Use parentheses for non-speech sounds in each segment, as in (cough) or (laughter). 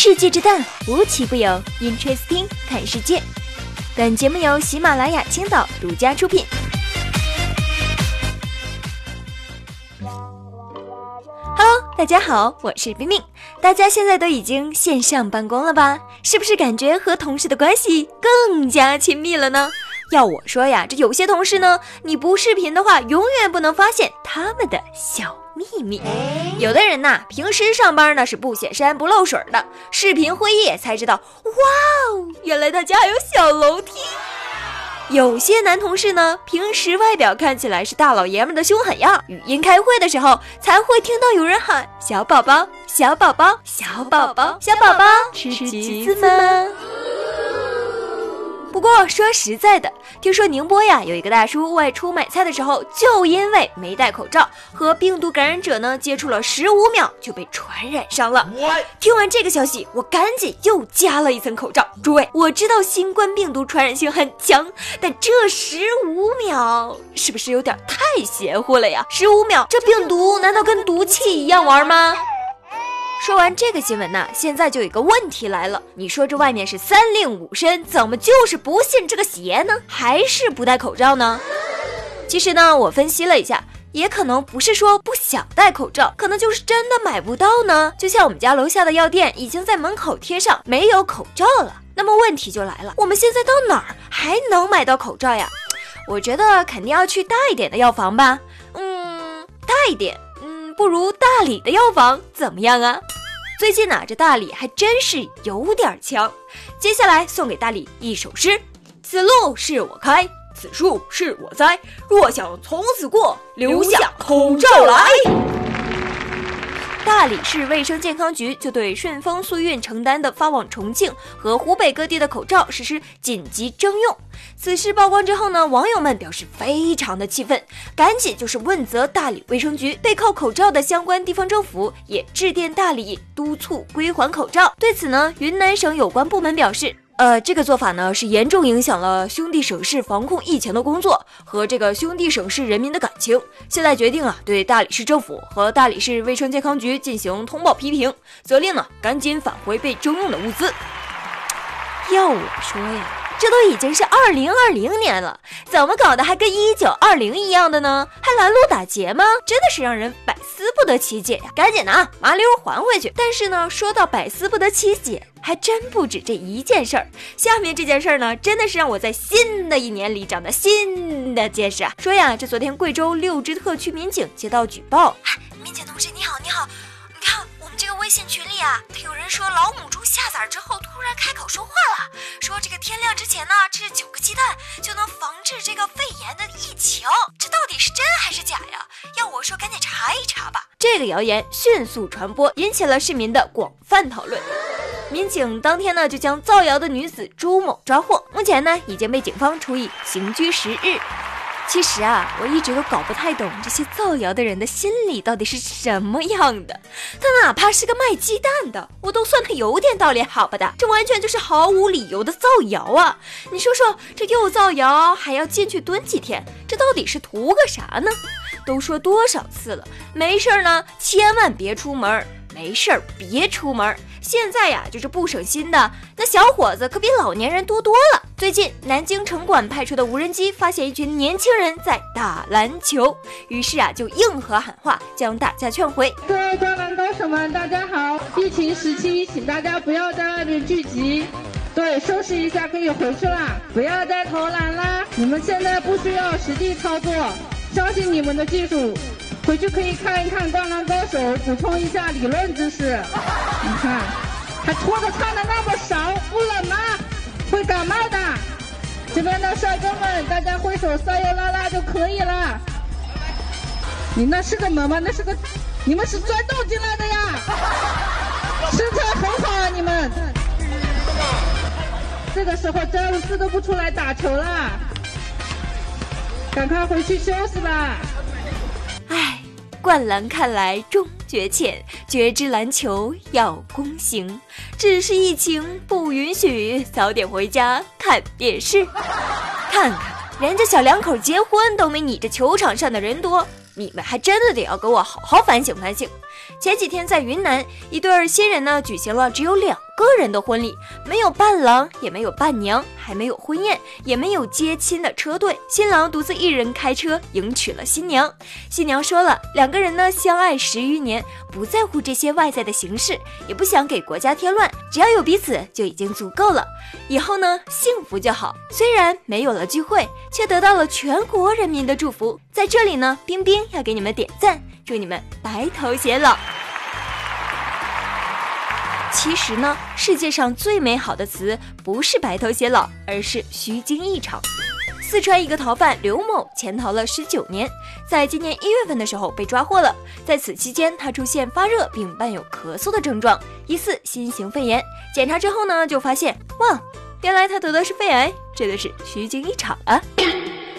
世界之大，无奇不有。Interesting，看世界。本节目由喜马拉雅青岛独家出品。Hello，大家好，我是冰冰。大家现在都已经线上办公了吧？是不是感觉和同事的关系更加亲密了呢？要我说呀，这有些同事呢，你不视频的话，永远不能发现他们的小秘密。有的人呐，平时上班呢是不显山不漏水的，视频会议才知道，哇哦，原来他家有小楼梯。有些男同事呢，平时外表看起来是大老爷们的凶狠样，语音开会的时候才会听到有人喊“小宝宝，小宝宝，小宝宝，小宝宝，吃橘子吗？”不过说实在的，听说宁波呀有一个大叔外出买菜的时候，就因为没戴口罩，和病毒感染者呢接触了十五秒，就被传染上了。听完这个消息，我赶紧又加了一层口罩。诸位，我知道新冠病毒传染性很强，但这十五秒是不是有点太邪乎了呀？十五秒，这病毒难道跟毒气一样玩吗？说完这个新闻呢，现在就有一个问题来了。你说这外面是三令五申，怎么就是不信这个邪呢？还是不戴口罩呢？其实呢，我分析了一下，也可能不是说不想戴口罩，可能就是真的买不到呢。就像我们家楼下的药店已经在门口贴上没有口罩了。那么问题就来了，我们现在到哪儿还能买到口罩呀？我觉得肯定要去大一点的药房吧。嗯，大一点，不如大理的药房怎么样啊？最近呢，这大理还真是有点强。接下来送给大理一首诗：此路是我开，此树是我栽。若想从此过，留下口罩来。大理市卫生健康局就对顺丰速运承担的发往重庆和湖北各地的口罩实施紧急征用。此事曝光之后呢，网友们表示非常的气愤，赶紧就是问责大理卫生局。背靠口罩的相关地方政府也致电大理，督促归还口罩。对此呢，云南省有关部门表示。呃，这个做法呢是严重影响了兄弟省市防控疫情的工作和这个兄弟省市人民的感情。现在决定啊，对大理市政府和大理市卫生健康局进行通报批评，责令呢赶紧返回被征用的物资。要我说呀。这都已经是二零二零年了，怎么搞的还跟一九二零一样的呢？还拦路打劫吗？真的是让人百思不得其解呀！赶紧的啊麻溜还回去。但是呢，说到百思不得其解，还真不止这一件事儿。下面这件事儿呢，真的是让我在新的一年里长的新的见识啊！说呀，这昨天贵州六支特区民警接到举报，民警同志，微信群里啊，有人说老母猪下崽之后突然开口说话了，说这个天亮之前呢吃九个鸡蛋就能防治这个肺炎的疫情，这到底是真还是假呀？要我说，赶紧查一查吧。这个谣言迅速传播，引起了市民的广泛讨论。民警当天呢就将造谣的女子朱某抓获，目前呢已经被警方处以刑拘十日。其实啊，我一直都搞不太懂这些造谣的人的心理到底是什么样的。他哪怕是个卖鸡蛋的，我都算他有点道理，好吧的。这完全就是毫无理由的造谣啊！(laughs) 你说说，这又造谣还要进去蹲几天，这到底是图个啥呢？都说多少次了，没事儿呢，千万别出门。没事儿，别出门。现在呀，就是不省心的那小伙子可比老年人多多了。最近，南京城管派出的无人机发现一群年轻人在打篮球，于是啊，就硬核喊话，将大家劝回。各位灌篮高手们，大家好！疫情时期，请大家不要在外面聚集，对，收拾一下可以回去啦，不要再投篮啦。你们现在不需要实地操作，相信你们的技术。回去可以看一看《灌篮高手》，补充一下理论知识。你看，还脱的穿的那么少，不冷吗？会感冒的。这边的帅哥们，大家挥手撒油拉拉就可以了。你那是个门吗？那是个，你们是钻洞进来的呀？身材很好啊，你们。这个时候詹姆斯都不出来打球了，赶快回去休息吧。灌篮看来终觉浅，绝知篮球要躬行。只是疫情不允许，早点回家看电视。(laughs) 看看人家小两口结婚都没你这球场上的人多，你们还真的得要给我好好反省反省。前几天在云南，一对新人呢举行了只有两个人的婚礼，没有伴郎，也没有伴娘，还没有婚宴，也没有接亲的车队。新郎独自一人开车迎娶了新娘。新娘说了，两个人呢相爱十余年，不在乎这些外在的形式，也不想给国家添乱，只要有彼此就已经足够了。以后呢幸福就好。虽然没有了聚会，却得到了全国人民的祝福。在这里呢，冰冰要给你们点赞，祝你们白头偕老。其实呢，世界上最美好的词不是白头偕老，而是虚惊一场。四川一个逃犯刘某潜逃了十九年，在今年一月份的时候被抓获了。在此期间，他出现发热并伴有咳嗽的症状，疑似新型肺炎。检查之后呢，就发现哇，原来他得的是肺癌，真的是虚惊一场啊！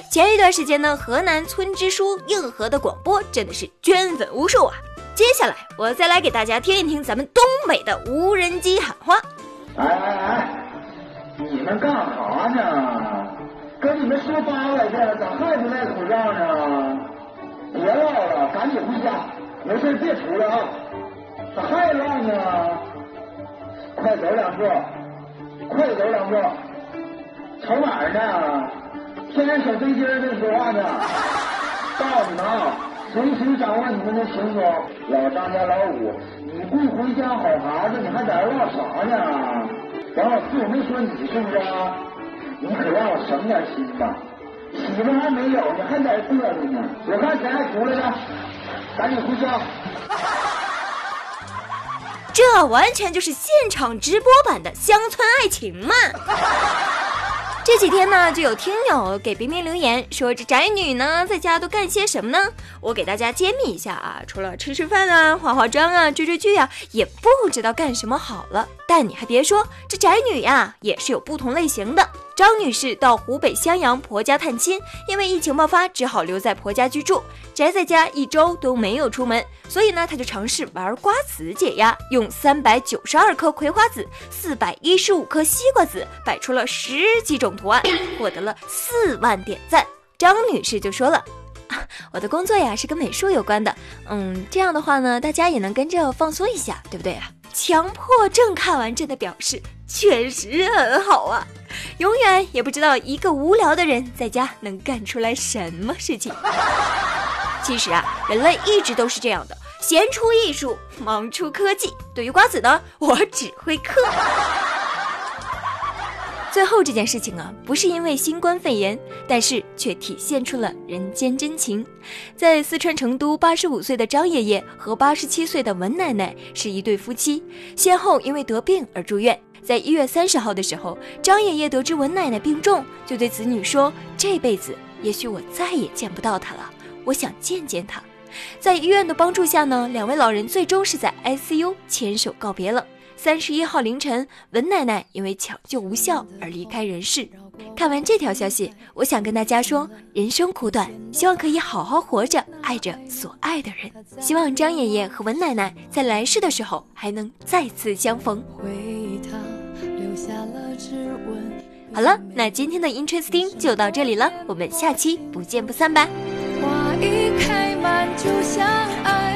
前一段时间呢，河南村支书硬核的广播真的是圈粉无数啊！接下来，我再来给大家听一听咱们东北的无人机喊话。哎哎哎，你们干啥呢？跟你们说八来着，咋还不戴口罩呢？别唠了，赶紧回家，没事别出来啊！咋还唠呢？快走两步，快走两步，瞅哪儿呢？天天小飞机跟你说话呢。告诉你们啊！随时掌握你们的行踪，老张家老五，你不回家好孩子，你还在这唠啥呢？王老四，我没说你是不是？你可让我省点心吧。媳妇还没有呢，还在这嘚瑟呢。我看谁还出来呢？赶紧回家。这完全就是现场直播版的乡村爱情嘛！(laughs) 这几天呢，就有听友给冰冰留言说，这宅女呢在家都干些什么呢？我给大家揭秘一下啊，除了吃吃饭啊、化化妆啊、追追剧啊，也不知道干什么好了。但你还别说，这宅女呀也是有不同类型的。张女士到湖北襄阳婆家探亲，因为疫情爆发，只好留在婆家居住，宅在家一周都没有出门。所以呢，她就尝试玩瓜子解压，用三百九十二颗葵花籽、四百一十五颗西瓜籽摆出了十几种图案，(coughs) 获得了四万点赞。张女士就说了：“ (laughs) 我的工作呀是跟美术有关的，嗯，这样的话呢，大家也能跟着放松一下，对不对啊？”强迫症看完真的表示确实很好啊。永远也不知道一个无聊的人在家能干出来什么事情。(laughs) 其实啊，人类一直都是这样的，闲出艺术，忙出科技。对于瓜子呢，我只会嗑。最后这件事情啊，不是因为新冠肺炎，但是却体现出了人间真情。在四川成都，八十五岁的张爷爷和八十七岁的文奶奶是一对夫妻，先后因为得病而住院。在一月三十号的时候，张爷爷得知文奶奶病重，就对子女说：“这辈子也许我再也见不到她了，我想见见她。”在医院的帮助下呢，两位老人最终是在 ICU 牵手告别了。三十一号凌晨，文奶奶因为抢救无效而离开人世。看完这条消息，我想跟大家说：人生苦短，希望可以好好活着，爱着所爱的人。希望张爷爷和文奶奶在来世的时候还能再次相逢。好了，那今天的 Interesting 就到这里了，我们下期不见不散吧。花一开满就像爱，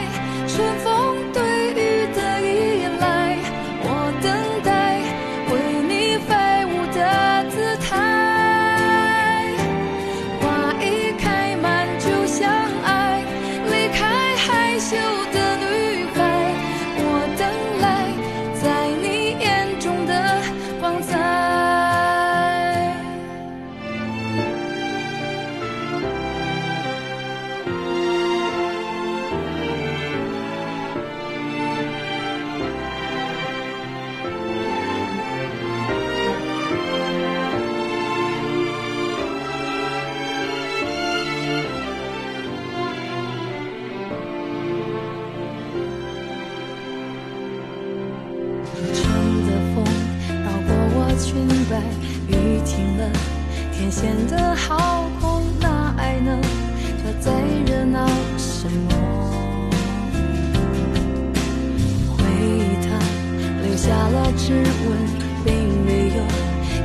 下了指纹，并没有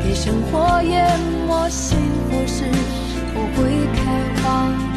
给生活淹没。幸福是不会开花？